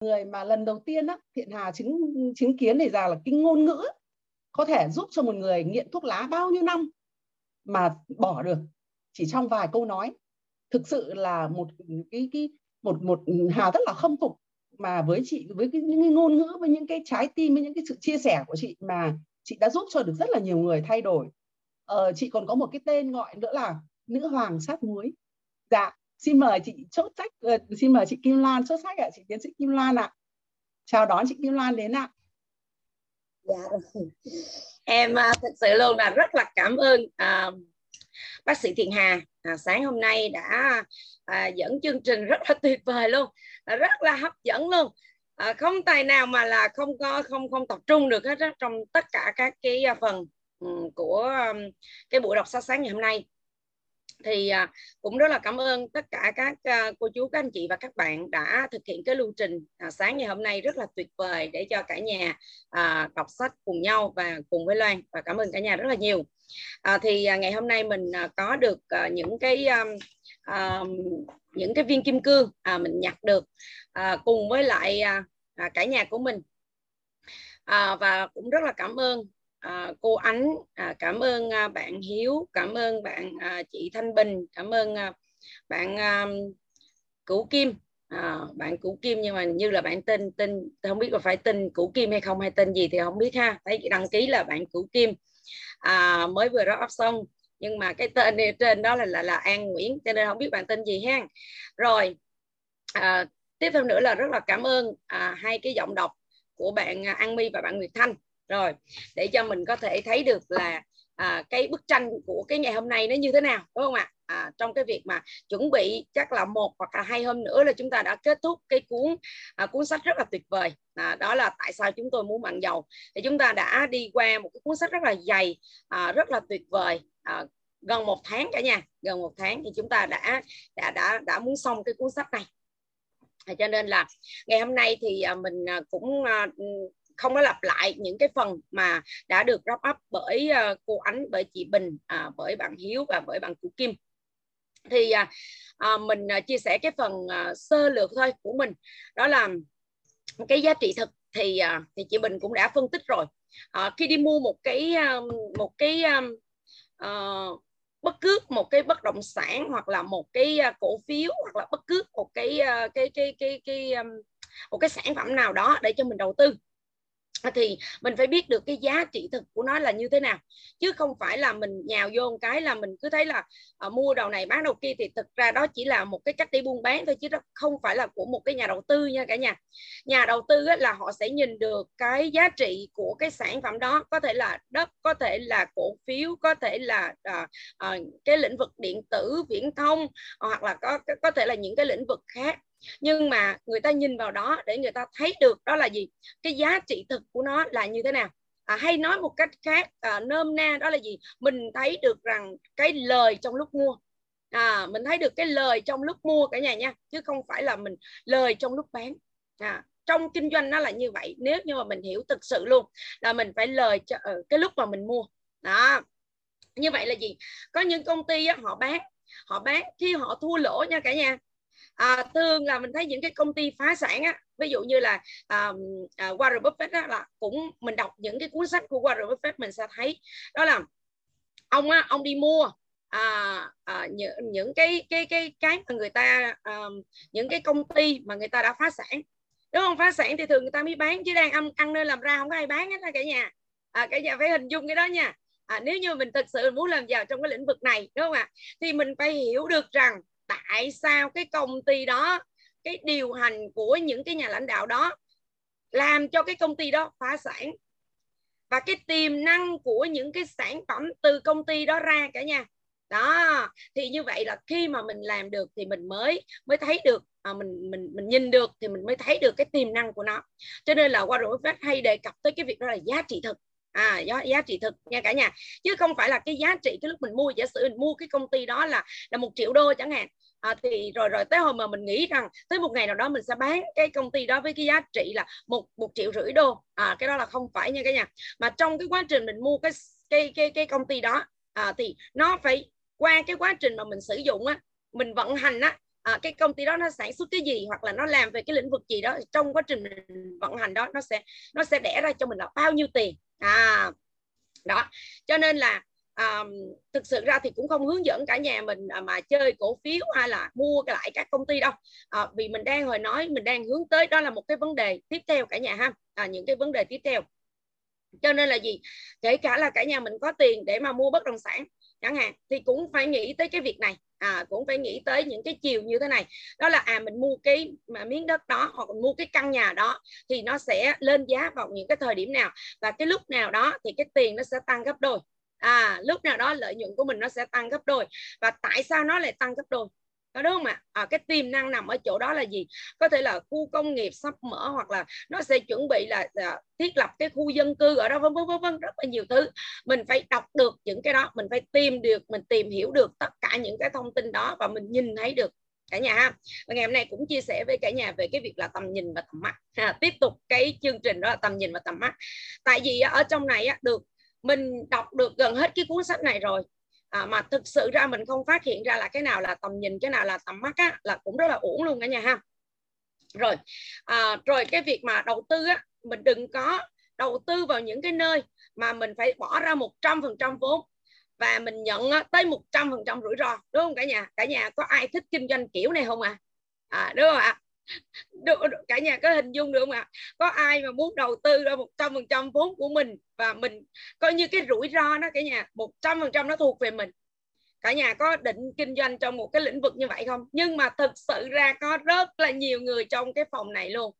người mà lần đầu tiên á, thiện hà chứng chứng kiến này ra là cái ngôn ngữ có thể giúp cho một người nghiện thuốc lá bao nhiêu năm mà bỏ được chỉ trong vài câu nói. Thực sự là một cái cái một một hà rất là khâm phục mà với chị với cái, những cái ngôn ngữ với những cái trái tim với những cái sự chia sẻ của chị mà chị đã giúp cho được rất là nhiều người thay đổi. Ờ, chị còn có một cái tên gọi nữa là nữ hoàng sát muối. Dạ xin mời chị chốt sách uh, xin mời chị Kim Lan chốt sách ạ chị tiến sĩ Kim Lan ạ. Chào đón chị Kim Lan đến ạ. Dạ. Em à, uh, thực sự luôn là rất là cảm ơn uh, bác sĩ Thiện Hà. À, sáng hôm nay đã à, dẫn chương trình rất là tuyệt vời luôn à, rất là hấp dẫn luôn. À, không tài nào mà là không có không không tập trung được hết đó, trong tất cả các cái à, phần um, của um, cái buổi đọc sách sáng ngày hôm nay thì à, cũng rất là cảm ơn tất cả các à, cô chú các anh chị và các bạn đã thực hiện cái lưu trình à, sáng ngày hôm nay rất là tuyệt vời để cho cả nhà đọc sách cùng nhau và cùng với Loan. Và cảm ơn cả nhà rất là nhiều. À, thì ngày hôm nay mình có được những cái những cái viên kim cương mình nhặt được cùng với lại cả nhà của mình. À, và cũng rất là cảm ơn à, cô Ánh à, cảm ơn à, bạn Hiếu cảm ơn bạn à, chị Thanh Bình cảm ơn à, bạn à, Cửu Kim. À, bạn Cửu Kim nhưng mà như là bạn tên tên không biết là phải tên Cửu Kim hay không hay tên gì thì không biết ha. Thấy đăng ký là bạn Cửu Kim. À, mới vừa đó up xong nhưng mà cái tên trên đó là là, là An Nguyễn cho nên không biết bạn tên gì ha. Rồi à, tiếp theo nữa là rất là cảm ơn à, hai cái giọng đọc của bạn à, An My và bạn Nguyệt Thanh rồi để cho mình có thể thấy được là à, cái bức tranh của cái ngày hôm nay nó như thế nào đúng không ạ? À, trong cái việc mà chuẩn bị chắc là một hoặc là hai hôm nữa là chúng ta đã kết thúc cái cuốn à, cuốn sách rất là tuyệt vời. À, đó là tại sao chúng tôi muốn mặn dầu thì chúng ta đã đi qua một cái cuốn sách rất là dày à, rất là tuyệt vời à, gần một tháng cả nhà gần một tháng thì chúng ta đã đã đã đã muốn xong cái cuốn sách này. Cho nên là ngày hôm nay thì à, mình à, cũng à, không có lặp lại những cái phần mà đã được wrap up bởi uh, cô Ánh, bởi chị Bình, uh, bởi bạn Hiếu và bởi bạn Cụ Kim. Thì uh, uh, mình uh, chia sẻ cái phần uh, sơ lược thôi của mình, đó là cái giá trị thực thì uh, thì chị Bình cũng đã phân tích rồi. Uh, khi đi mua một cái uh, một cái uh, bất cứ một cái bất động sản hoặc là một cái cổ phiếu hoặc là bất cứ một cái cái cái cái cái, cái một cái sản phẩm nào đó để cho mình đầu tư thì mình phải biết được cái giá trị thực của nó là như thế nào. Chứ không phải là mình nhào vô một cái là mình cứ thấy là à, mua đầu này bán đầu kia thì thực ra đó chỉ là một cái cách đi buôn bán thôi chứ đó không phải là của một cái nhà đầu tư nha cả nhà. Nhà đầu tư á, là họ sẽ nhìn được cái giá trị của cái sản phẩm đó có thể là đất có thể là cổ phiếu có thể là à, à, cái lĩnh vực điện tử viễn thông hoặc là có có thể là những cái lĩnh vực khác nhưng mà người ta nhìn vào đó để người ta thấy được đó là gì? Cái giá trị thực của nó là như thế nào? À, hay nói một cách khác à, nôm na đó là gì? Mình thấy được rằng cái lời trong lúc mua. À, mình thấy được cái lời trong lúc mua cả nhà nha chứ không phải là mình lời trong lúc bán. À, trong kinh doanh nó là như vậy nếu như mà mình hiểu thực sự luôn là mình phải lời cho ở cái lúc mà mình mua. Đó. Như vậy là gì? Có những công ty á, họ bán họ bán khi họ thua lỗ nha cả nhà à, thường là mình thấy những cái công ty phá sản á ví dụ như là um, uh, Warren Buffett á, là cũng mình đọc những cái cuốn sách của Warren Buffett mình sẽ thấy đó là ông á, ông đi mua à, à, những, những cái cái cái cái mà người ta um, những cái công ty mà người ta đã phá sản. Đúng không phá sản thì thường người ta mới bán chứ đang ăn ăn nên làm ra không có ai bán hết cả nhà. À, cả nhà phải hình dung cái đó nha. À, nếu như mình thực sự muốn làm giàu trong cái lĩnh vực này đúng không ạ? Thì mình phải hiểu được rằng tại sao cái công ty đó cái điều hành của những cái nhà lãnh đạo đó làm cho cái công ty đó phá sản? Và cái tiềm năng của những cái sản phẩm từ công ty đó ra cả nhà. Đó thì như vậy là khi mà mình làm được thì mình mới mới thấy được à, mình mình mình nhìn được thì mình mới thấy được cái tiềm năng của nó. Cho nên là Warren Buffett hay đề cập tới cái việc đó là giá trị thực à giá, giá trị thực nha cả nhà. Chứ không phải là cái giá trị cái lúc mình mua giả sử mình mua cái công ty đó là là một triệu đô chẳng hạn. À, thì rồi rồi tới hôm mà mình nghĩ rằng tới một ngày nào đó mình sẽ bán cái công ty đó với cái giá trị là một một triệu rưỡi đô. À cái đó là không phải nha cả nhà. Mà trong cái quá trình mình mua cái cái cái cái công ty đó à, thì nó phải qua cái quá trình mà mình sử dụng á mình vận hành á à, cái công ty đó nó sản xuất cái gì hoặc là nó làm về cái lĩnh vực gì đó trong quá trình vận hành đó nó sẽ nó sẽ đẻ ra cho mình là bao nhiêu tiền à đó. Cho nên là um, thực sự ra thì cũng không hướng dẫn cả nhà mình à, mà chơi cổ phiếu hay là mua lại các công ty đâu. À, vì mình đang hồi nói mình đang hướng tới đó là một cái vấn đề tiếp theo cả nhà ha. À, những cái vấn đề tiếp theo. Cho nên là gì? Kể cả là cả nhà mình có tiền để mà mua bất động sản chẳng hạn thì cũng phải nghĩ tới cái việc này. À, cũng phải nghĩ tới những cái chiều như thế này. Đó là à mình mua cái mà miếng đất đó hoặc mình mua cái căn nhà đó thì nó sẽ lên giá vào những cái thời điểm nào. Và cái lúc nào đó thì cái tiền nó sẽ tăng gấp đôi. À lúc nào đó lợi nhuận của mình nó sẽ tăng gấp đôi. Và tại sao nó lại tăng gấp đôi? Có đúng không ạ? À, cái tiềm năng nằm ở chỗ đó là gì? Có thể là khu công nghiệp sắp mở hoặc là nó sẽ chuẩn bị là, là thiết lập cái khu dân cư ở đó vân vân vân vân rất là nhiều thứ. Mình phải đọc được những cái đó mình phải tìm được mình tìm hiểu được tất cả những cái thông tin đó và mình nhìn thấy được cả nhà ha. Và ngày hôm nay cũng chia sẻ với cả nhà về cái việc là tầm nhìn và tầm mắt. Ha. tiếp tục cái chương trình đó là tầm nhìn và tầm mắt. Tại vì ở trong này á, được mình đọc được gần hết cái cuốn sách này rồi à, mà thực sự ra mình không phát hiện ra là cái nào là tầm nhìn cái nào là tầm mắt á, là cũng rất là uổng luôn cả nhà ha. Rồi à, rồi cái việc mà đầu tư á mình đừng có đầu tư vào những cái nơi mà mình phải bỏ ra một trăm phần trăm vốn và mình nhận á, tới một trăm phần trăm rủi ro đúng không cả nhà? Cả nhà có ai thích kinh doanh kiểu này không à, à đúng không ạ? Được, cả nhà có hình dung được không ạ? Có ai mà muốn đầu tư ra một trăm phần trăm vốn của mình và mình coi như cái rủi ro đó cả nhà một trăm phần trăm nó thuộc về mình? Cả nhà có định kinh doanh trong một cái lĩnh vực như vậy không? Nhưng mà thực sự ra có rất là nhiều người trong cái phòng này luôn.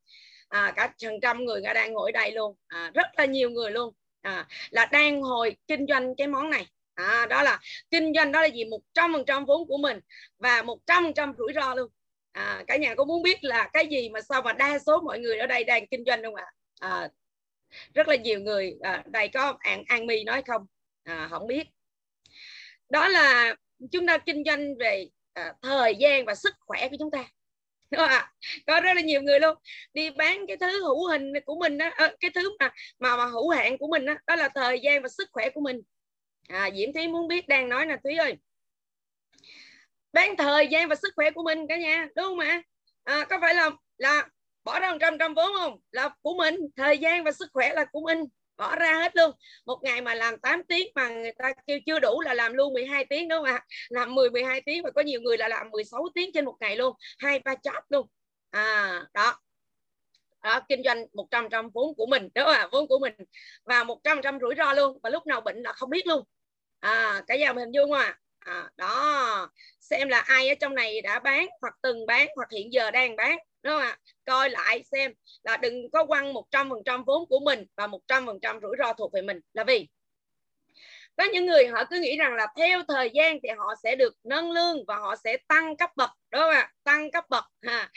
À, cả hàng trăm người đang ngồi đây luôn. À, rất là nhiều người luôn. À, là đang hồi kinh doanh cái món này. À, đó là kinh doanh đó là gì? Một trăm phần trăm vốn của mình và một trăm phần trăm rủi ro luôn à, cả nhà có muốn biết là cái gì mà sao mà đa số mọi người ở đây đang kinh doanh không ạ? À, rất là nhiều người à, đây có an an mi nói không? À, không biết. Đó là chúng ta kinh doanh về à, thời gian và sức khỏe của chúng ta. Đúng không ạ? Có rất là nhiều người luôn. Đi bán cái thứ hữu hình của mình đó à, ờ, cái thứ mà mà, mà hữu hạn của mình đó, đó là thời gian và sức khỏe của mình. À, diễm thúy muốn biết đang nói nè thúy ơi bán thời gian và sức khỏe của mình cả nhà đúng không ạ? À, có phải là là bỏ ra một trăm trăm vốn không? Là của mình thời gian và sức khỏe là của mình bỏ ra hết luôn. Một ngày mà làm 8 tiếng mà người ta kêu chưa đủ là làm luôn 12 tiếng đúng không ạ? Làm 10 12 tiếng và có nhiều người là làm 16 tiếng trên một ngày luôn hai ba job luôn. À đó. Đó, kinh doanh 100 trăm vốn của mình đúng không ạ? Vốn của mình. Và 100 trăm rủi ro luôn. Và lúc nào bệnh là không biết luôn. À cả nhà mình hình dung à à, đó. Xem là ai ở trong này đã bán hoặc từng bán hoặc hiện giờ đang bán đúng không ạ? Coi lại xem là đừng có quăng một trăm phần trăm vốn của mình và một trăm phần trăm rủi ro thuộc về mình là vì có những người họ cứ nghĩ rằng là theo thời gian thì họ sẽ được nâng lương và họ sẽ tăng cấp bậc đúng không ạ? Tăng cấp bậc ha.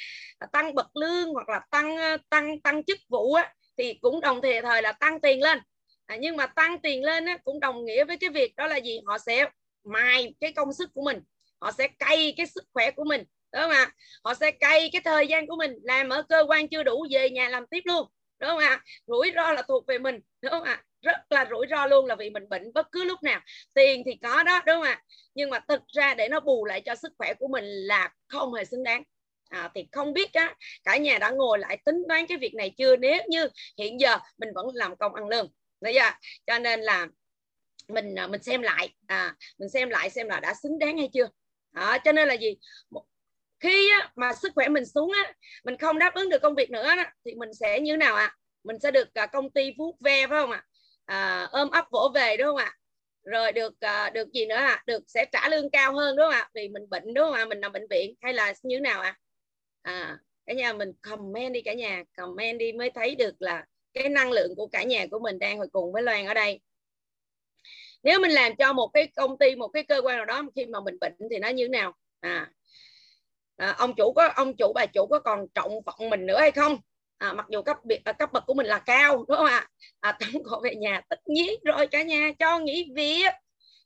Tăng bậc lương hoặc là tăng tăng tăng chức vụ á, thì cũng đồng thời thời là tăng tiền lên. À, nhưng mà tăng tiền lên á, cũng đồng nghĩa với cái việc đó là gì? Họ sẽ mài cái công sức của mình. Họ sẽ cay cái sức khỏe của mình đúng không ạ? Họ sẽ cay cái thời gian của mình làm ở cơ quan chưa đủ về nhà làm tiếp luôn đúng không ạ? Rủi ro là thuộc về mình đúng không ạ? Rất là rủi ro luôn là vì mình bệnh bất cứ lúc nào. Tiền thì có đó đúng không ạ? Nhưng mà thực ra để nó bù lại cho sức khỏe của mình là không hề xứng đáng. À, thì không biết á cả nhà đã ngồi lại tính toán cái việc này chưa? Nếu như hiện giờ mình vẫn làm công ăn lương đấy chưa cho nên là mình à, mình xem lại à mình xem lại xem là đã xứng đáng hay chưa à, cho nên là gì khi á, mà sức khỏe mình xuống á mình không đáp ứng được công việc nữa á, thì mình sẽ như nào ạ à? mình sẽ được à, công ty vuốt ve phải không ạ à? ôm ấp vỗ về đúng không ạ rồi được à, được gì nữa à? được sẽ trả lương cao hơn đúng không ạ vì mình bệnh đúng không ạ mình nằm bệnh viện hay là như thế nào ạ à? à cả nhà mình comment đi cả nhà comment đi mới thấy được là cái năng lượng của cả nhà của mình đang hồi cùng với Loan ở đây nếu mình làm cho một cái công ty một cái cơ quan nào đó khi mà mình bệnh thì nó như thế nào? À, à ông chủ có ông chủ bà chủ có còn trọng vọng mình nữa hay không? À, mặc dù cấp biệt à, cấp bậc của mình là cao đúng không ạ? À, tống cổ về nhà tất nhiên rồi cả nhà cho nghỉ việc.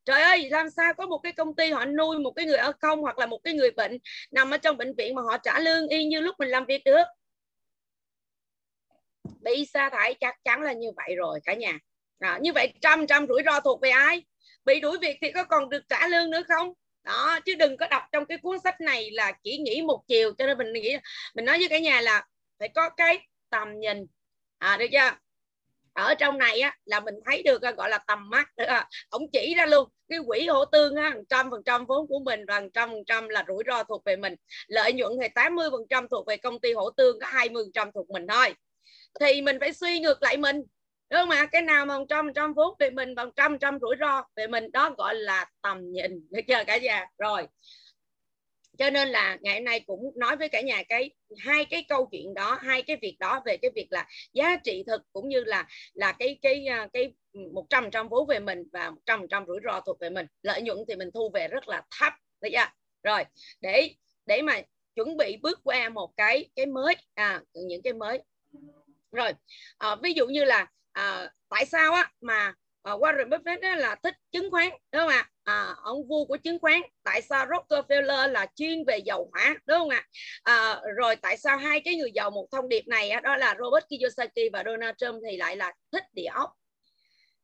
Trời ơi làm sao có một cái công ty họ nuôi một cái người ở không hoặc là một cái người bệnh nằm ở trong bệnh viện mà họ trả lương y như lúc mình làm việc được? Bị sa thải chắc chắn là như vậy rồi cả nhà đó, như vậy trăm trăm rủi ro thuộc về ai? Bị đuổi việc thì có còn được trả lương nữa không? Đó chứ đừng có đọc trong cái cuốn sách này là chỉ nghĩ một chiều cho nên mình nghĩ mình nói với cả nhà là phải có cái tầm nhìn. À được chưa? Ở trong này á là mình thấy được à, gọi là tầm mắt à, ông chỉ ra luôn cái quỹ hỗ tương á trăm phần trăm vốn của mình và trăm phần trăm là rủi ro thuộc về mình. Lợi nhuận thì 80 phần trăm thuộc về công ty hỗ tương có 20 phần trăm thuộc mình thôi. Thì mình phải suy ngược lại mình đúng mà cái nào mà trăm trăm phút về mình bằng trăm trăm rủi ro về mình đó gọi là tầm nhìn. Được chưa cả nhà? Rồi. Cho nên là ngày hôm nay cũng nói với cả nhà cái hai cái câu chuyện đó hai cái việc đó về cái việc là giá trị thực cũng như là là cái cái à, cái một trăm trăm vốn về mình và một trăm trăm rủi ro thuộc về mình. Lợi nhuận thì mình thu về rất là thấp đấy chưa? Rồi để để mà chuẩn bị bước qua một cái cái mới à những cái mới. Rồi à, ví dụ như là à, tại sao á mà à, Warren Buffett á, là thích chứng khoán đúng không ạ? À, ông vua của chứng khoán tại sao Rockefeller là chuyên về dầu hỏa đúng không ạ? À, rồi tại sao hai cái người giàu một thông điệp này đó là Robert Kiyosaki và Donald Trump thì lại là thích địa ốc.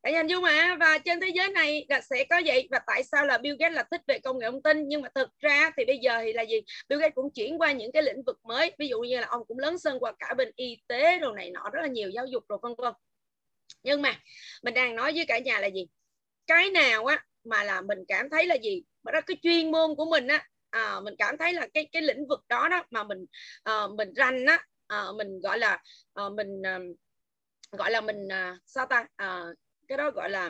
Cả nhà dung ạ và trên thế giới này là sẽ có vậy và tại sao là Bill Gates là thích về công nghệ thông tin? Nhưng mà thực ra thì bây giờ thì là gì? Bill Gates cũng chuyển qua những cái lĩnh vực mới ví dụ như là ông cũng lớn sân qua cả bên y tế rồi này nọ rất là nhiều giáo dục rồi vân vân nhưng mà mình đang nói với cả nhà là gì? Cái nào á mà là mình cảm thấy là gì? Đó cái chuyên môn của mình á à, mình cảm thấy là cái cái lĩnh vực đó đó mà mình à, mình rành á à, mình gọi là à, mình à, gọi là mình à, sao ta? À, cái đó gọi là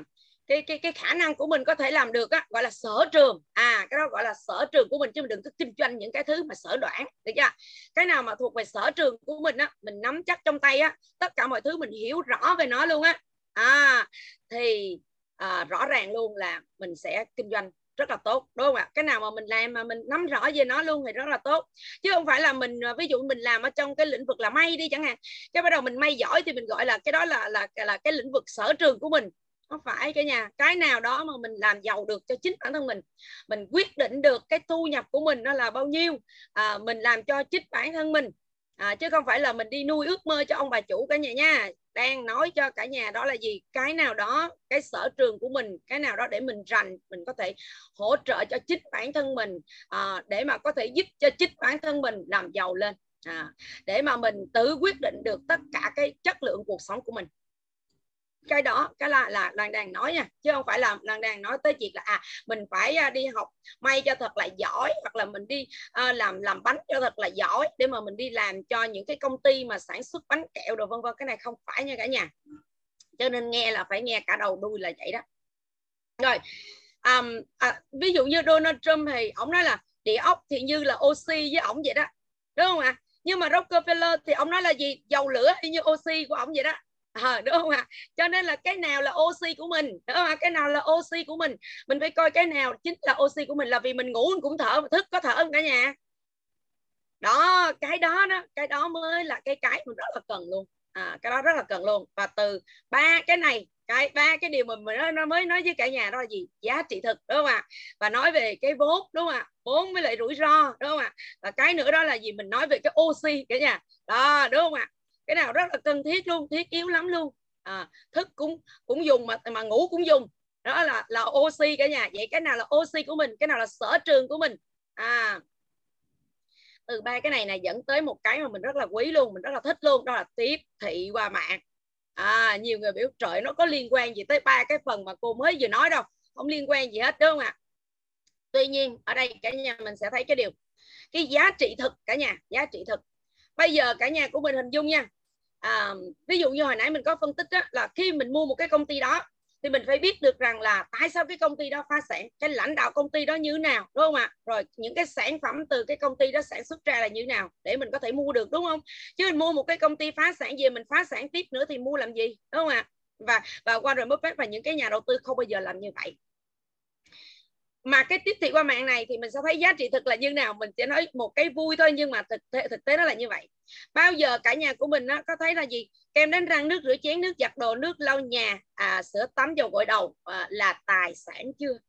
cái cái cái khả năng của mình có thể làm được á gọi là sở trường. À cái đó gọi là sở trường của mình chứ mình đừng có kinh doanh những cái thứ mà sở đoạn được chưa? Cái nào mà thuộc về sở trường của mình á mình nắm chắc trong tay á tất cả mọi thứ mình hiểu rõ về nó luôn á. À thì à, rõ ràng luôn là mình sẽ kinh doanh rất là tốt đúng không ạ? Cái nào mà mình làm mà mình nắm rõ về nó luôn thì rất là tốt. Chứ không phải là mình à, ví dụ mình làm ở trong cái lĩnh vực là may đi chẳng hạn cái bắt đầu mình may giỏi thì mình gọi là cái đó là là là cái lĩnh vực sở trường của mình không phải cái nhà. Cái nào đó mà mình làm giàu được cho chính bản thân mình mình quyết định được cái thu nhập của mình nó là bao nhiêu à, mình làm cho chính bản thân mình à, chứ không phải là mình đi nuôi ước mơ cho ông bà chủ cả nhà nha. Đang nói cho cả nhà đó là gì? Cái nào đó cái sở trường của mình cái nào đó để mình rành mình có thể hỗ trợ cho chính bản thân mình à, để mà có thể giúp cho chính bản thân mình làm giàu lên à, để mà mình tự quyết định được tất cả cái chất lượng cuộc sống của mình cái đó cái là là đang đang nói nha chứ không phải là đang đang nói tới chuyện là à mình phải à, đi học may cho thật là giỏi hoặc là mình đi à, làm làm bánh cho thật là giỏi để mà mình đi làm cho những cái công ty mà sản xuất bánh kẹo đồ vân vân. Cái này không phải nha cả nhà. Cho nên nghe là phải nghe cả đầu đuôi là vậy đó. Rồi um, à, ví dụ như Donald Trump thì ông nói là địa ốc thì như là oxy với ổng vậy đó. Đúng không ạ? Nhưng mà Rockefeller thì ông nói là gì? Dầu lửa y như oxy của ổng vậy đó à, đúng không ạ? Cho nên là cái nào là oxy của mình? Đúng không ạ? Cái nào là oxy của mình? Mình phải coi cái nào chính là oxy của mình là vì mình ngủ mình cũng thở thức có thở không cả nhà? Đó cái đó đó cái đó mới là cái cái mình rất là cần luôn. À, cái đó rất là cần luôn. Và từ ba cái này cái ba cái điều mình mình nó mới nói với cả nhà đó là gì? Giá trị thực đúng không ạ? Và nói về cái vốn đúng không ạ? Vốn với lại rủi ro đúng không ạ? Và cái nữa đó là gì? Mình nói về cái oxy cả nhà. Đó đúng không ạ? Cái nào rất là cần thiết luôn thiết yếu lắm luôn. À, thức cũng cũng dùng mà mà ngủ cũng dùng. Đó là là oxy cả nhà. Vậy cái nào là oxy của mình cái nào là sở trường của mình? À từ ba cái này này dẫn tới một cái mà mình rất là quý luôn mình rất là thích luôn đó là tiếp thị qua mạng. À nhiều người biểu trời nó có liên quan gì tới ba cái phần mà cô mới vừa nói đâu. Không liên quan gì hết đúng không ạ? Tuy nhiên ở đây cả nhà mình sẽ thấy cái điều. Cái giá trị thực cả nhà giá trị thực. Bây giờ cả nhà của mình hình dung nha à, ví dụ như hồi nãy mình có phân tích đó, là khi mình mua một cái công ty đó thì mình phải biết được rằng là tại sao cái công ty đó phá sản cái lãnh đạo công ty đó như thế nào đúng không ạ? Rồi những cái sản phẩm từ cái công ty đó sản xuất ra là như thế nào để mình có thể mua được đúng không? Chứ mình mua một cái công ty phá sản về mình phá sản tiếp nữa thì mua làm gì đúng không ạ? Và và Warren Buffett và những cái nhà đầu tư không bao giờ làm như vậy mà cái tiếp thị qua mạng này thì mình sẽ thấy giá trị thực là như nào mình sẽ nói một cái vui thôi nhưng mà thực tế thực tế nó là như vậy. Bao giờ cả nhà của mình nó có thấy là gì? Kem đánh răng nước rửa chén nước giặt đồ nước lau nhà à, sữa tắm dầu gội đầu à, là tài sản chưa?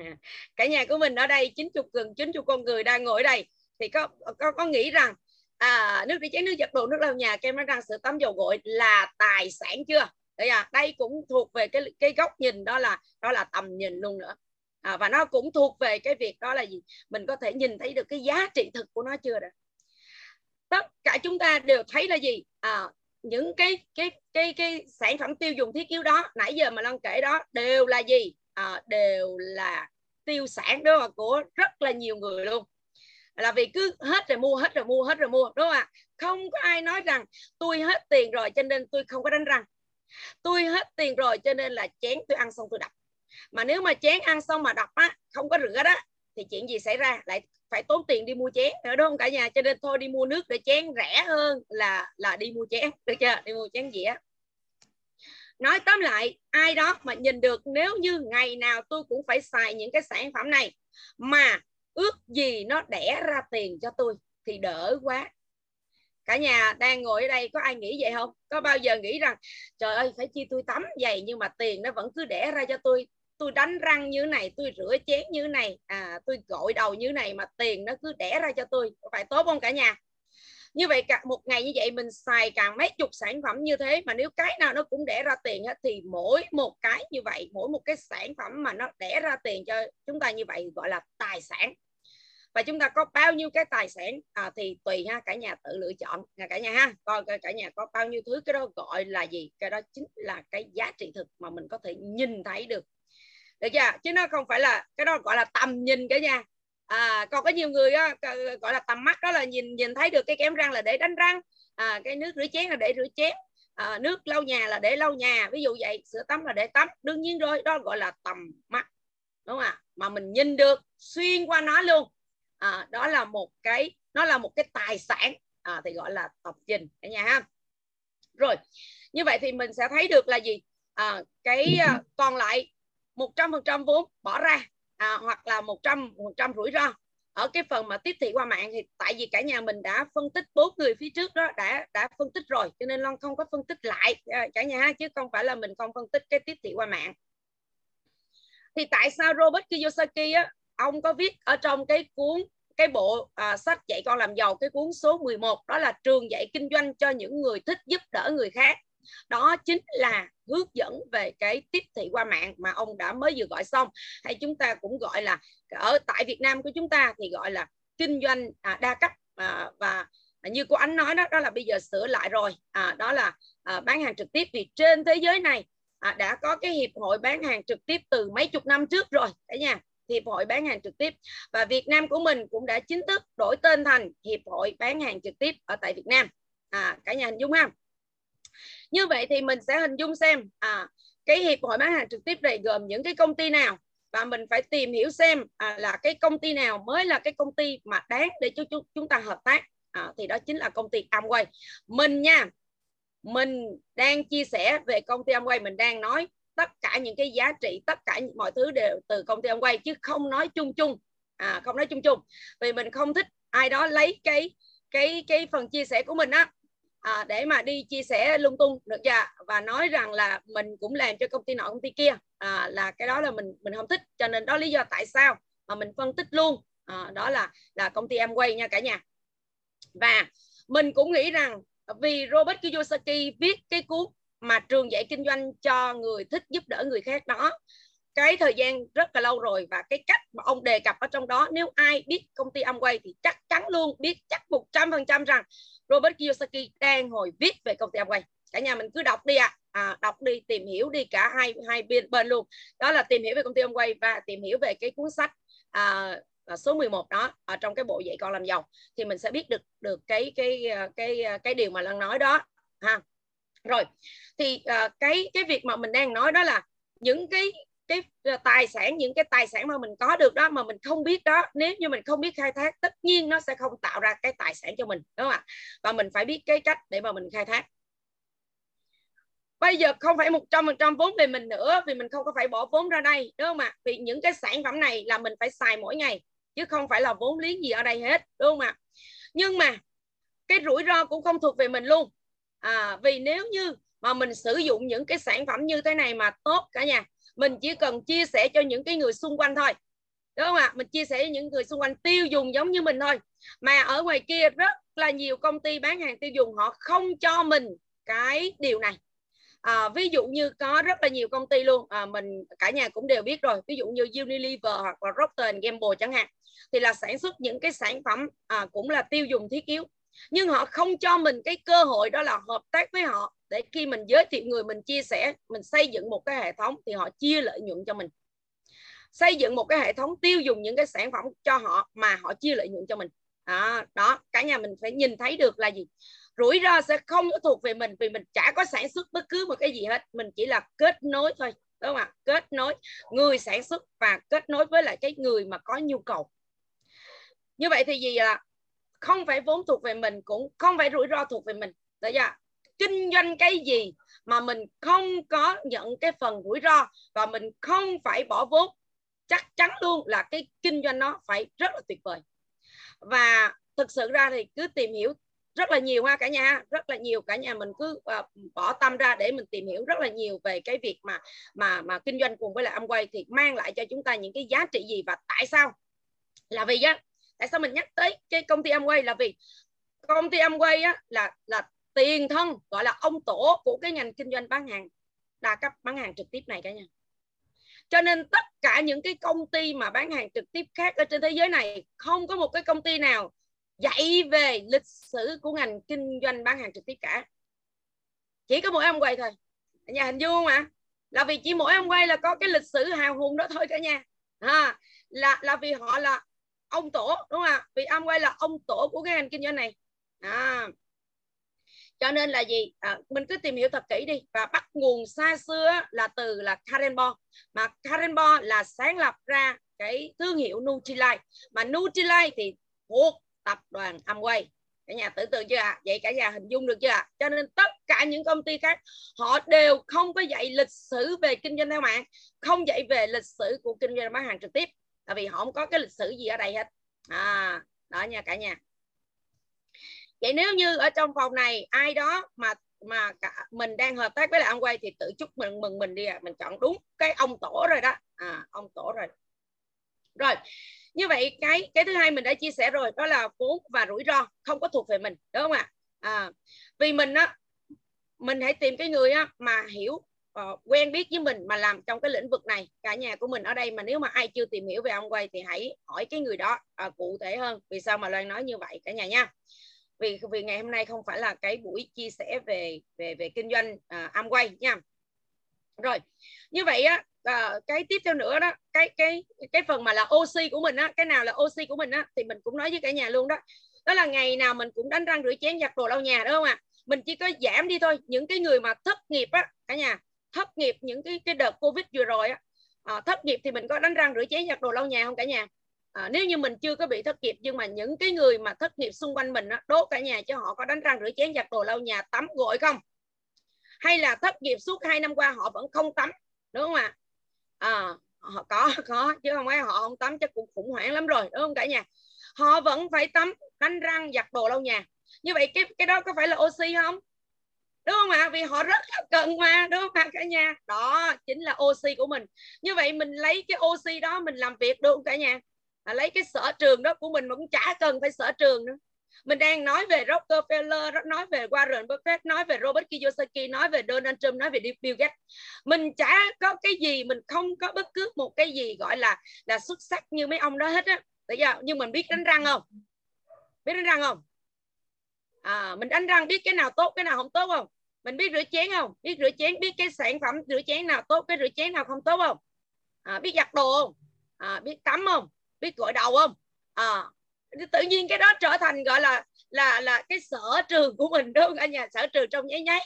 À, cả nhà của mình ở đây chín chục gần chín chục con người đang ngồi ở đây thì có có có nghĩ rằng à, nước rửa chén nước giặt đồ nước lau nhà kem đánh răng sữa tắm dầu gội là tài sản chưa? Đây à đây cũng thuộc về cái cái góc nhìn đó là đó là tầm nhìn luôn nữa à, và nó cũng thuộc về cái việc đó là gì? Mình có thể nhìn thấy được cái giá trị thực của nó chưa đó tất cả chúng ta đều thấy là gì? À, những cái cái cái cái sản phẩm tiêu dùng thiết yếu đó nãy giờ mà long kể đó đều là gì? À, đều là tiêu sản đó của rất là nhiều người luôn. Là vì cứ hết rồi mua hết rồi mua hết rồi mua đúng không ạ? Không có ai nói rằng tôi hết tiền rồi cho nên tôi không có đánh răng. Tôi hết tiền rồi cho nên là chén tôi ăn xong tôi đập mà nếu mà chén ăn xong mà đập á, không có rửa đó, thì chuyện gì xảy ra? Lại phải tốn tiền đi mua chén nữa, đúng không cả nhà? Cho nên thôi đi mua nước để chén rẻ hơn là là đi mua chén, được chưa? Đi mua chén dĩa. Nói tóm lại, ai đó mà nhìn được, nếu như ngày nào tôi cũng phải xài những cái sản phẩm này, mà ước gì nó đẻ ra tiền cho tôi, thì đỡ quá. Cả nhà đang ngồi ở đây, có ai nghĩ vậy không? Có bao giờ nghĩ rằng, trời ơi, phải chi tôi tắm giày nhưng mà tiền nó vẫn cứ đẻ ra cho tôi tôi đánh răng như này tôi rửa chén như này à tôi gội đầu như này mà tiền nó cứ đẻ ra cho tôi phải tốt không cả nhà? Như vậy cả một ngày như vậy mình xài càng mấy chục sản phẩm như thế mà nếu cái nào nó cũng đẻ ra tiền thì mỗi một cái như vậy mỗi một cái sản phẩm mà nó đẻ ra tiền cho chúng ta như vậy gọi là tài sản. Và chúng ta có bao nhiêu cái tài sản à, thì tùy ha cả nhà tự lựa chọn nha cả nhà ha. Coi cả nhà có bao nhiêu thứ cái đó gọi là gì? Cái đó chính là cái giá trị thực mà mình có thể nhìn thấy được được chưa? Chứ nó không phải là cái đó gọi là tầm nhìn cả nhà. À, còn có nhiều người đó, gọi là tầm mắt đó là nhìn nhìn thấy được cái kem răng là để đánh răng. À, cái nước rửa chén là để rửa chén. À, nước lau nhà là để lau nhà. Ví dụ vậy sữa tắm là để tắm. Đương nhiên rồi đó gọi là tầm mắt đúng không ạ? Mà mình nhìn được xuyên qua nó luôn. À, đó là một cái nó là một cái tài sản. À, thì gọi là tập trình cả nhà ha. Rồi như vậy thì mình sẽ thấy được là gì? À, cái à, còn lại 100% vốn bỏ ra à, hoặc là 100 100 rủi ro. Ở cái phần mà tiếp thị qua mạng thì tại vì cả nhà mình đã phân tích bốn người phía trước đó đã đã phân tích rồi cho nên Long không có phân tích lại à, cả nhà chứ không phải là mình không phân tích cái tiếp thị qua mạng. Thì tại sao Robert Kiyosaki á, ông có viết ở trong cái cuốn cái bộ à, sách dạy con làm giàu cái cuốn số 11 đó là trường dạy kinh doanh cho những người thích giúp đỡ người khác? Đó chính là hướng dẫn về cái tiếp thị qua mạng mà ông đã mới vừa gọi xong. Hay chúng ta cũng gọi là ở tại Việt Nam của chúng ta thì gọi là kinh doanh à, đa cấp à, và như cô ánh nói đó đó là bây giờ sửa lại rồi. À, đó là à, bán hàng trực tiếp. Vì trên thế giới này à, đã có cái hiệp hội bán hàng trực tiếp từ mấy chục năm trước rồi cả nhà. Hiệp hội bán hàng trực tiếp. Và Việt Nam của mình cũng đã chính thức đổi tên thành hiệp hội bán hàng trực tiếp ở tại Việt Nam. À, cả nhà hình dung không như vậy thì mình sẽ hình dung xem à, cái hiệp hội bán hàng trực tiếp này gồm những cái công ty nào? Và mình phải tìm hiểu xem à, là cái công ty nào mới là cái công ty mà đáng để cho chúng, chúng ta hợp tác. À, thì đó chính là công ty Amway. Mình nha mình đang chia sẻ về công ty Amway mình đang nói tất cả những cái giá trị tất cả mọi thứ đều từ công ty Amway chứ không nói chung chung. À, không nói chung chung. Vì mình không thích ai đó lấy cái cái cái phần chia sẻ của mình á à, để mà đi chia sẻ lung tung được chưa? Và nói rằng là mình cũng làm cho công ty nọ công ty kia. À, là cái đó là mình mình không thích. Cho nên đó lý do tại sao mà mình phân tích luôn. À, đó là là công ty Amway nha cả nhà. Và mình cũng nghĩ rằng vì Robert Kiyosaki viết cái cuốn mà trường dạy kinh doanh cho người thích giúp đỡ người khác đó cái thời gian rất là lâu rồi và cái cách mà ông đề cập ở trong đó nếu ai biết công ty Amway thì chắc chắn luôn biết chắc một trăm phần trăm rằng Robert Kiyosaki đang hồi viết về công ty Amway. Cả nhà mình cứ đọc đi ạ. À. à, đọc đi tìm hiểu đi cả hai hai bên bên luôn. Đó là tìm hiểu về công ty Amway và tìm hiểu về cái cuốn sách à, à số 11 đó ở trong cái bộ dạy con làm giàu. Thì mình sẽ biết được được cái cái à, cái cái, cái điều mà Lan nói đó ha. Rồi thì uh, cái cái việc mà mình đang nói đó là những cái cái ờ, tài sản những cái tài sản mà mình có được đó mà mình không biết đó nếu như mình không biết khai thác tất nhiên nó sẽ không tạo ra cái tài sản cho mình đúng không ạ? Và mình phải biết cái cách để mà mình khai thác. Bây giờ không phải một trăm phần trăm vốn về mình nữa vì mình không có phải bỏ vốn ra đây đúng không ạ? Vì những cái sản phẩm này là mình phải xài mỗi ngày chứ không phải là vốn liếng gì ở đây hết đúng không ạ? Nhưng mà cái rủi ro cũng không thuộc về mình luôn. À, vì nếu như mà mình sử dụng những cái sản phẩm như thế này mà tốt cả nhà mình chỉ cần chia sẻ cho những cái người xung quanh thôi. Đúng không ạ? Mình chia sẻ với những người xung quanh tiêu dùng giống như mình thôi. Mà ở ngoài kia rất là nhiều công ty bán hàng tiêu dùng họ không cho mình cái điều này. À, ví dụ như có rất là nhiều công ty luôn. À, mình cả nhà cũng đều biết rồi. Ví dụ như Unilever hoặc là Procter Gamble chẳng hạn. Thì là sản xuất những cái sản phẩm à, cũng là tiêu dùng thiết yếu nhưng họ không cho mình cái cơ hội đó là hợp tác với họ. Để khi mình giới thiệu người mình chia sẻ mình xây dựng một cái hệ thống thì họ chia lợi nhuận cho mình. Xây dựng một cái hệ thống tiêu dùng những cái sản phẩm cho họ mà họ chia lợi nhuận cho mình. Đó, đó cả nhà mình phải nhìn thấy được là gì? Rủi ro sẽ không có thuộc về mình vì mình chả có sản xuất bất cứ một cái gì hết. Mình chỉ là kết nối thôi đúng không ạ? Kết nối người sản xuất và kết nối với lại cái người mà có nhu cầu. Như vậy thì gì là không phải vốn thuộc về mình cũng không phải rủi ro thuộc về mình. Đấy chưa kinh doanh cái gì mà mình không có nhận cái phần rủi ro và mình không phải bỏ vốn chắc chắn luôn là cái kinh doanh nó phải rất là tuyệt vời. Và thực sự ra thì cứ tìm hiểu rất là nhiều ha cả nhà rất là nhiều cả nhà mình cứ uh, bỏ tâm ra để mình tìm hiểu rất là nhiều về cái việc mà mà mà kinh doanh cùng với lại Amway thì mang lại cho chúng ta những cái giá trị gì và tại sao? Là vì á tại sao mình nhắc tới cái công ty Amway là vì công ty Amway á là là tiền thân gọi là ông tổ của cái ngành kinh doanh bán hàng đa cấp bán hàng trực tiếp này cả nhà. Cho nên tất cả những cái công ty mà bán hàng trực tiếp khác ở trên thế giới này không có một cái công ty nào dạy về lịch sử của ngành kinh doanh bán hàng trực tiếp cả. Chỉ có mỗi em quay thôi nhà hình dung mà là vì chỉ mỗi em quay là có cái lịch sử hào hùng đó thôi cả nhà. À, là là vì họ là ông tổ đúng không ạ? Vì ông quay là ông tổ của cái ngành kinh doanh này. À, cho nên là gì? À, mình cứ tìm hiểu thật kỹ đi. Và bắt nguồn xa xưa là từ là Karen Bo. Mà Karen Bo là sáng lập ra cái thương hiệu Nutrilite. Mà Nutrilite thì thuộc tập đoàn Amway. Cả nhà tưởng tượng chưa ạ? À? vậy cả nhà hình dung được chưa ạ? À? cho nên tất cả những công ty khác họ đều không có dạy lịch sử về kinh doanh theo mạng không dạy về lịch sử của kinh doanh bán hàng trực tiếp tại vì họ không có cái lịch sử gì ở đây hết. À đó nha cả nhà. Vậy nếu như ở trong phòng này ai đó mà mà cả, mình đang hợp tác với lại ông quay thì tự chúc mừng mừng mình đi à. mình chọn đúng cái ông tổ rồi đó. À ông tổ rồi. Rồi như vậy cái cái thứ hai mình đã chia sẻ rồi đó là vốn và rủi ro không có thuộc về mình đúng không ạ? À, vì mình á mình hãy tìm cái người á mà hiểu uh, quen biết với mình mà làm trong cái lĩnh vực này cả nhà của mình ở đây mà nếu mà ai chưa tìm hiểu về ông quay thì hãy hỏi cái người đó uh, cụ thể hơn. Vì sao mà loan nói như vậy cả nhà nha? Vì vì ngày hôm nay không phải là cái buổi chia sẻ về về về kinh doanh ờ, uh, Amway nha. Rồi như vậy á uh, cái tiếp theo nữa đó cái cái cái phần mà là oxy của mình á cái nào là oxy của mình á thì mình cũng nói với cả nhà luôn đó. Đó là ngày nào mình cũng đánh răng rửa chén giặt đồ lau nhà đúng không ạ? Mình chỉ có giảm đi thôi những cái người mà thất nghiệp á cả nhà thất nghiệp những cái cái đợt covid vừa rồi á. À, thất nghiệp thì mình có đánh răng rửa chén giặt đồ lau nhà không cả nhà? À, nếu như mình chưa có bị thất nghiệp nhưng mà những cái người mà thất nghiệp xung quanh mình á, đốt cả nhà cho họ có đánh răng rửa chén giặt đồ lau nhà tắm gội không? Hay là thất nghiệp suốt hai năm qua họ vẫn không tắm đúng không ạ? À, họ có có chứ không phải họ không tắm chắc cũng khủng hoảng lắm rồi đúng không cả nhà? Họ vẫn phải tắm đánh răng giặt đồ lau nhà. Như vậy cái cái đó có phải là oxy không? Đúng không ạ? Vì họ rất là cần mà đúng không ạ cả nhà? Đó chính là oxy của mình. Như vậy mình lấy cái oxy đó mình làm việc được không cả nhà? À, lấy cái sở trường đó của mình mà cũng chả cần phải sở trường nữa. Mình đang nói về Rockefeller nói về Warren Buffett nói về Robert Kiyosaki nói về Donald Trump nói về Bill Gates. Mình chả có cái gì mình không có bất cứ một cái gì gọi là là xuất sắc như mấy ông đó hết á. Tại giờ nhưng mình biết đánh răng không? Biết đánh răng không? À, mình đánh răng biết cái nào tốt cái nào không tốt không? Mình biết rửa chén không? Biết rửa chén biết cái sản phẩm rửa chén nào tốt cái rửa chén nào không tốt không? À, biết giặt đồ không? À, biết tắm không? Biết gội đầu không? À, tự nhiên cái đó trở thành gọi là là là cái sở trường của mình đúng không anh nhà? Sở trường trong nháy nháy.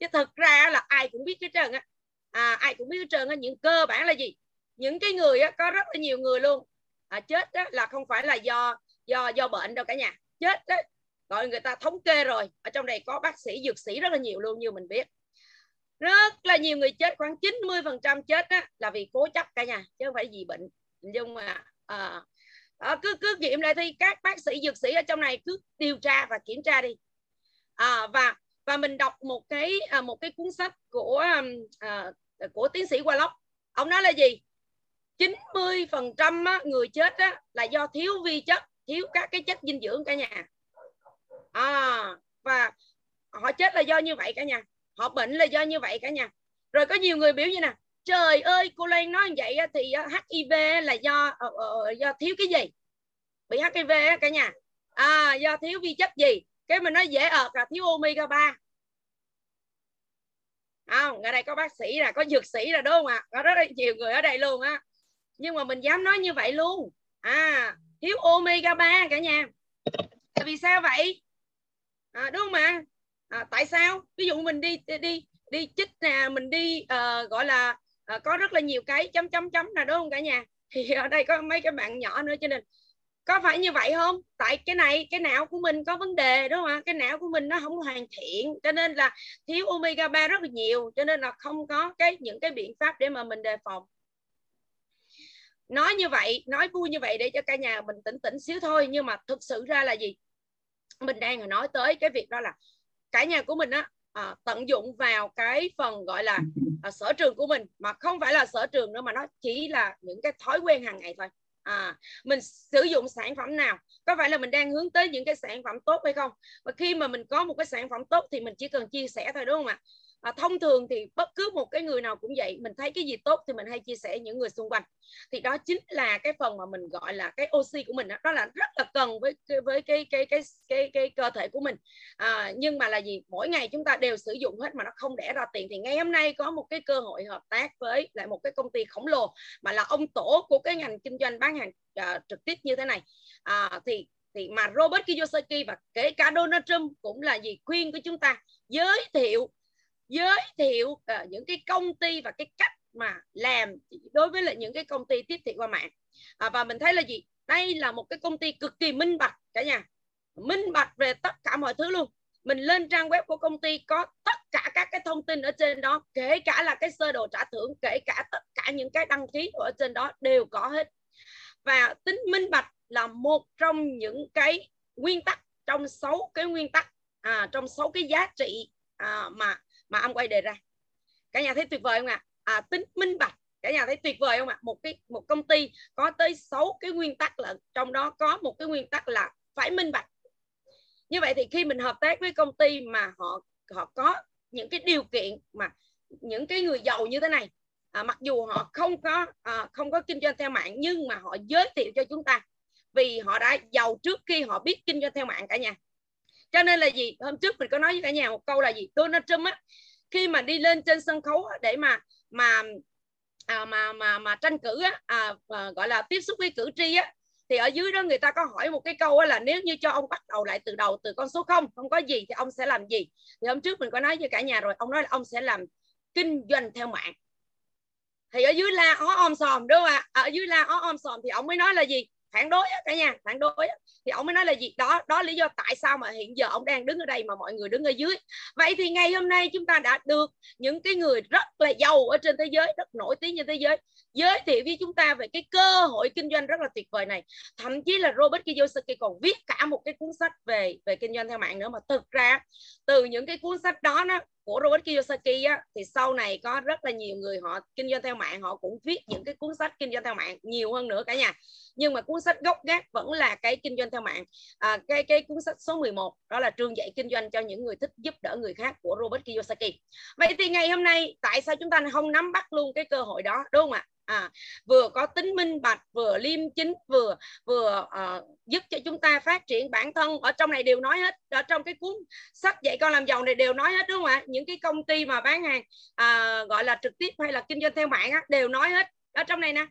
Chứ thực ra là ai cũng biết cái trơn á. À, ai cũng biết cái trơn á những cơ bản là gì? Những cái người á, có rất là nhiều người luôn. À, chết á, là không phải là do do do bệnh đâu cả nhà. Chết á, gọi người ta thống kê rồi. Ở trong đây có bác sĩ dược sĩ rất là nhiều luôn như mình biết. Rất là nhiều người chết khoảng 90 phần trăm chết á, là vì cố chấp cả nhà chứ không phải vì bệnh. Nhưng mà à, à, cứ cứ nghiệm lại thì các bác sĩ dược sĩ ở trong này cứ điều tra và kiểm tra đi. À, và và mình đọc một cái à, một cái cuốn sách của à, à của tiến sĩ Warlock. Ông nói là gì? 90 phần trăm người chết á, là do thiếu vi chất thiếu các cái chất dinh dưỡng cả nhà à, và họ chết là do như vậy cả nhà. Họ bệnh là do như vậy cả nhà. Rồi có nhiều người biểu như nè trời ơi cô Lan nói như vậy thì HIV là do uh, do thiếu cái gì? Bị HIV cả nhà. À, do thiếu vi chất gì? Cái mình nói dễ ợt là thiếu omega 3 không ở đây có bác sĩ là có dược sĩ là đúng không ạ? Có rất là nhiều người ở đây luôn á. Nhưng mà mình dám nói như vậy luôn. À thiếu omega 3 cả nhà. Tại vì sao vậy? À, đúng không ạ à, tại sao? Ví dụ mình đi đi đi chích nè mình đi uh, gọi là uh, có rất là nhiều cái chấm chấm chấm là đúng không cả nhà? Thì ở đây có mấy cái bạn nhỏ nữa cho nên có phải như vậy không? Tại cái này cái não của mình có vấn đề đúng không ạ? Cái não của mình nó không hoàn thiện cho nên là thiếu omega 3 rất là nhiều cho nên là không có cái những cái biện pháp để mà mình đề phòng. Nói như vậy nói vui như vậy để cho cả nhà mình tỉnh tỉnh xíu thôi nhưng mà thực sự ra là gì? Mình đang nói tới cái việc đó là cả nhà của mình á à, tận dụng vào cái phần gọi là à, sở trường của mình mà không phải là sở trường nữa mà nó chỉ là những cái thói quen hàng ngày thôi. À, mình sử dụng sản phẩm nào? Có phải là mình đang hướng tới những cái sản phẩm tốt hay không? Và khi mà mình có một cái sản phẩm tốt thì mình chỉ cần chia sẻ thôi đúng không ạ? À, thông thường thì bất cứ một cái người nào cũng vậy mình thấy cái gì tốt thì mình hay chia sẻ những người xung quanh. Thì đó chính là cái phần mà mình gọi là cái oxy của mình đó, đó là rất là cần với với cái cái cái cái cái cơ thể của mình. À, nhưng mà là gì mỗi ngày chúng ta đều sử dụng hết mà nó không đẻ ra tiền. Thì ngày hôm nay có một cái cơ hội hợp tác với lại một cái công ty khổng lồ mà là ông tổ của cái ngành kinh doanh bán hàng uh, trực tiếp như thế này. À, thì thì mà Robert Kiyosaki và kể cả Donald Trump cũng là gì khuyên của chúng ta giới thiệu giới thiệu uh, những cái công ty và cái cách mà làm đối với lại những cái công ty tiếp thị qua mạng. À, và mình thấy là gì? Đây là một cái công ty cực kỳ minh bạch cả nhà. Minh bạch về tất cả mọi thứ luôn. Mình lên trang web của công ty có tất cả các cái thông tin ở trên đó kể cả là cái sơ đồ trả thưởng kể cả tất cả những cái đăng ký ở trên đó đều có hết. Và tính minh bạch là một trong những cái nguyên tắc trong sáu cái nguyên tắc à, trong sáu cái giá trị à, mà mà ông quay đề ra. Cả nhà thấy tuyệt vời không ạ? À? à, tính minh bạch. Cả nhà thấy tuyệt vời không ạ? Một cái một công ty có tới sáu cái nguyên tắc là trong đó có một cái nguyên tắc là phải minh bạch. Như vậy thì khi mình hợp tác với công ty mà họ họ có những cái điều kiện mà những cái người giàu như thế này à, mặc dù họ không có à, không có kinh doanh theo mạng nhưng mà họ giới thiệu cho chúng ta. Vì họ đã giàu trước khi họ biết kinh doanh theo mạng cả nhà cho nên là gì? Hôm trước mình có nói với cả nhà một câu là gì? Donald Trump á khi mà đi lên trên sân khấu để mà mà à, mà mà mà tranh cử á, à, à, gọi là tiếp xúc với cử tri á thì ở dưới đó người ta có hỏi một cái câu là nếu như cho ông bắt đầu lại từ đầu từ con số không không có gì thì ông sẽ làm gì? Thì hôm trước mình có nói với cả nhà rồi ông nói là ông sẽ làm kinh doanh theo mạng. Thì ở dưới la ó om sòm đúng không ạ? Ở dưới la ó om sòm thì ông mới nói là gì? Phản đối cả nhà, phản đối thì ông mới nói là gì? Đó đó lý do tại sao mà hiện giờ ông đang đứng ở đây mà mọi người đứng ở dưới. Vậy thì ngày hôm nay chúng ta đã được những cái người rất là giàu ở trên thế giới, rất nổi tiếng trên thế giới giới thiệu với chúng ta về cái cơ hội kinh doanh rất là tuyệt vời này. Thậm chí là Robert Kiyosaki còn viết cả một cái cuốn sách về về kinh doanh theo mạng nữa. Mà thực ra, từ những cái cuốn sách đó nó của Robert Kiyosaki á, thì sau này có rất là nhiều người họ kinh doanh theo mạng họ cũng viết những cái cuốn sách kinh doanh theo mạng nhiều hơn nữa cả nhà. Nhưng mà cuốn sách gốc gác vẫn là cái kinh doanh theo mạng. À, cái cái cuốn sách số 11 đó là trường dạy kinh doanh cho những người thích giúp đỡ người khác của Robert Kiyosaki. Vậy thì ngày hôm nay tại sao chúng ta không nắm bắt luôn cái cơ hội đó đúng không ạ? À, vừa có tính minh bạch vừa liêm chính vừa vừa uh, giúp cho chúng ta phát triển bản thân. Ở trong này đều nói hết ở trong cái cuốn sách dạy con làm giàu này đều nói hết đúng không ạ? Những cái công ty mà bán hàng uh, gọi là trực tiếp hay là kinh doanh theo mạng á, đều nói hết. Ở trong này nè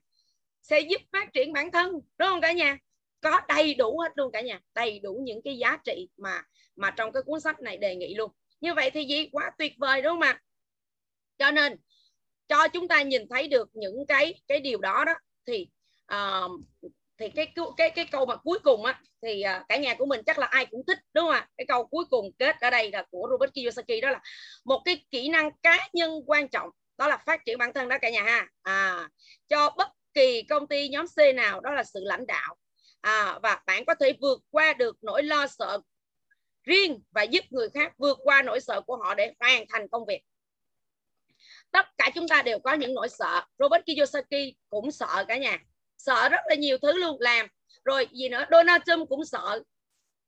sẽ giúp phát triển bản thân đúng không cả nhà? Có đầy đủ hết luôn cả nhà đầy đủ những cái giá trị mà mà trong cái cuốn sách này đề nghị luôn. Như vậy thì gì quá tuyệt vời đúng không ạ? Cho nên cho chúng ta nhìn thấy được những cái cái điều đó đó thì uh, thì cái cái cái câu mà cuối cùng á thì uh, cả nhà của mình chắc là ai cũng thích đúng không ạ? Cái câu cuối cùng kết ở đây là của Robert Kiyosaki đó là một cái kỹ năng cá nhân quan trọng đó là phát triển bản thân đó cả nhà ha. À, cho bất kỳ công ty nhóm C nào đó là sự lãnh đạo. À, và bạn có thể vượt qua được nỗi lo sợ riêng và giúp người khác vượt qua nỗi sợ của họ để hoàn thành công việc tất cả chúng ta đều có những nỗi sợ. Robert Kiyosaki cũng sợ cả nhà. Sợ rất là nhiều thứ luôn. Làm. Rồi gì nữa? Donald Trump cũng sợ.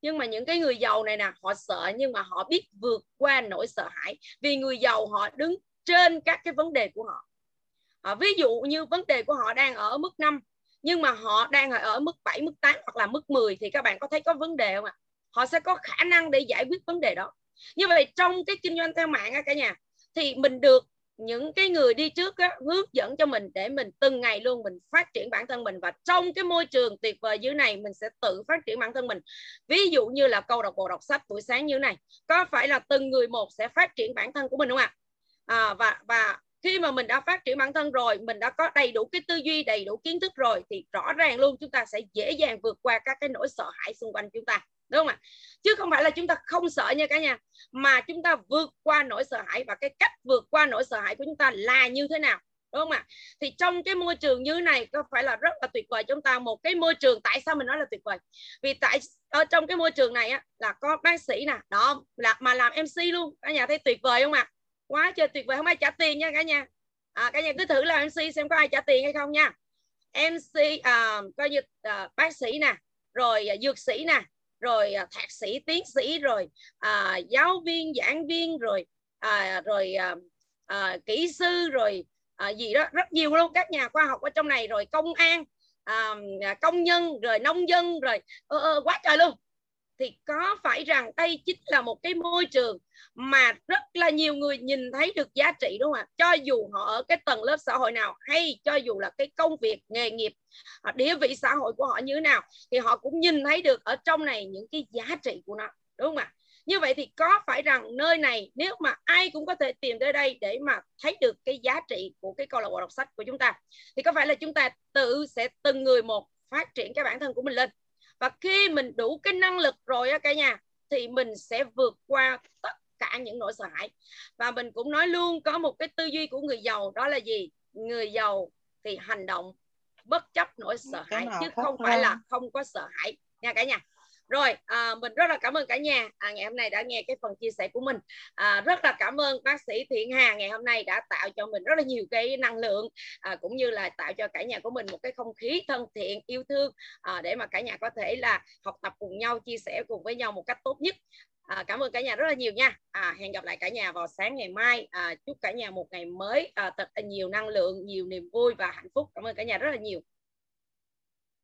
Nhưng mà những cái người giàu này nè họ sợ nhưng mà họ biết vượt qua nỗi sợ hãi vì người giàu họ đứng trên các cái vấn đề của họ. À, ví dụ như vấn đề của họ đang ở mức 5 nhưng mà họ đang ở mức 7, mức 8 hoặc là mức 10 thì các bạn có thấy có vấn đề không ạ? Họ sẽ có khả năng để giải quyết vấn đề đó. Như vậy trong cái kinh doanh theo mạng á cả nhà thì mình được những cái người đi trước á, hướng dẫn cho mình để mình từng ngày luôn mình phát triển bản thân mình. Và trong cái môi trường tuyệt vời như này mình sẽ tự phát triển bản thân mình. Ví dụ như là câu đọc bộ đọc sách buổi sáng như này. Có phải là từng người một sẽ phát triển bản thân của mình không ạ? À, và và khi mà mình đã phát triển bản thân rồi mình đã có đầy đủ cái tư duy đầy đủ kiến thức rồi thì rõ ràng luôn chúng ta sẽ dễ dàng vượt qua các cái nỗi sợ hãi xung quanh chúng ta đúng không ạ? Chứ không phải là chúng ta không sợ nha cả nhà mà chúng ta vượt qua nỗi sợ hãi. Và cái cách vượt qua nỗi sợ hãi của chúng ta là như thế nào? Đúng không ạ? Thì trong cái môi trường như này có phải là rất là tuyệt vời chúng ta một cái môi trường? Tại sao mình nói là tuyệt vời? Vì tại ở trong cái môi trường này á là có bác sĩ nè đó là mà làm mc luôn. Cả nhà thấy tuyệt vời không ạ? Quá trời tuyệt vời không ai trả tiền nha cả nhà. À, cả nhà cứ thử làm mc xem có ai trả tiền hay không nha. Mc à, coi như à, bác sĩ nè rồi à, dược sĩ nè rồi à, thạc sĩ tiến sĩ rồi à, giáo viên giảng viên rồi à, rồi à, à, kỹ sư rồi à, gì đó rất nhiều luôn. Các nhà khoa học ở trong này rồi công an à, công nhân rồi nông dân rồi ờ, ờ, quá trời luôn thì có phải rằng đây chính là một cái môi trường mà rất là nhiều người nhìn thấy được giá trị đúng không ạ? Cho dù họ ở cái tầng lớp xã hội nào, hay cho dù là cái công việc, nghề nghiệp à, địa vị xã hội của họ như thế nào, thì họ cũng nhìn thấy được ở trong này những cái giá trị của nó, đúng không ạ? Như vậy thì có phải rằng nơi này, nếu mà ai cũng có thể tìm tới đây để mà thấy được cái giá trị của cái câu lạc bộ đọc sách của chúng ta, thì có phải là chúng ta tự sẽ từng người một phát triển cái bản thân của mình lên? Và khi mình đủ cái năng lực rồi á cả nhà thì mình sẽ vượt qua tất cả những nỗi sợ hãi. Và mình cũng nói luôn có một cái tư duy của người giàu đó là gì? Người giàu thì hành động bất chấp nỗi sợ hãi chứ không phải là không có sợ hãi. Nha cả nhà rồi à, mình rất là cảm ơn cả nhà à, ngày hôm nay đã nghe cái phần chia sẻ của mình à, rất là cảm ơn bác sĩ Thiện Hà ngày hôm nay đã tạo cho mình rất là nhiều cái năng lượng à, cũng như là tạo cho cả nhà của mình một cái không khí thân thiện yêu thương à, để mà cả nhà có thể là học tập cùng nhau chia sẻ cùng với nhau một cách tốt nhất À, cảm ơn cả nhà rất là nhiều nha. À, hẹn gặp lại cả nhà vào sáng ngày mai. À, chúc cả nhà một ngày mới à, thật là nhiều năng lượng, nhiều niềm vui và hạnh phúc. Cảm ơn cả nhà rất là nhiều.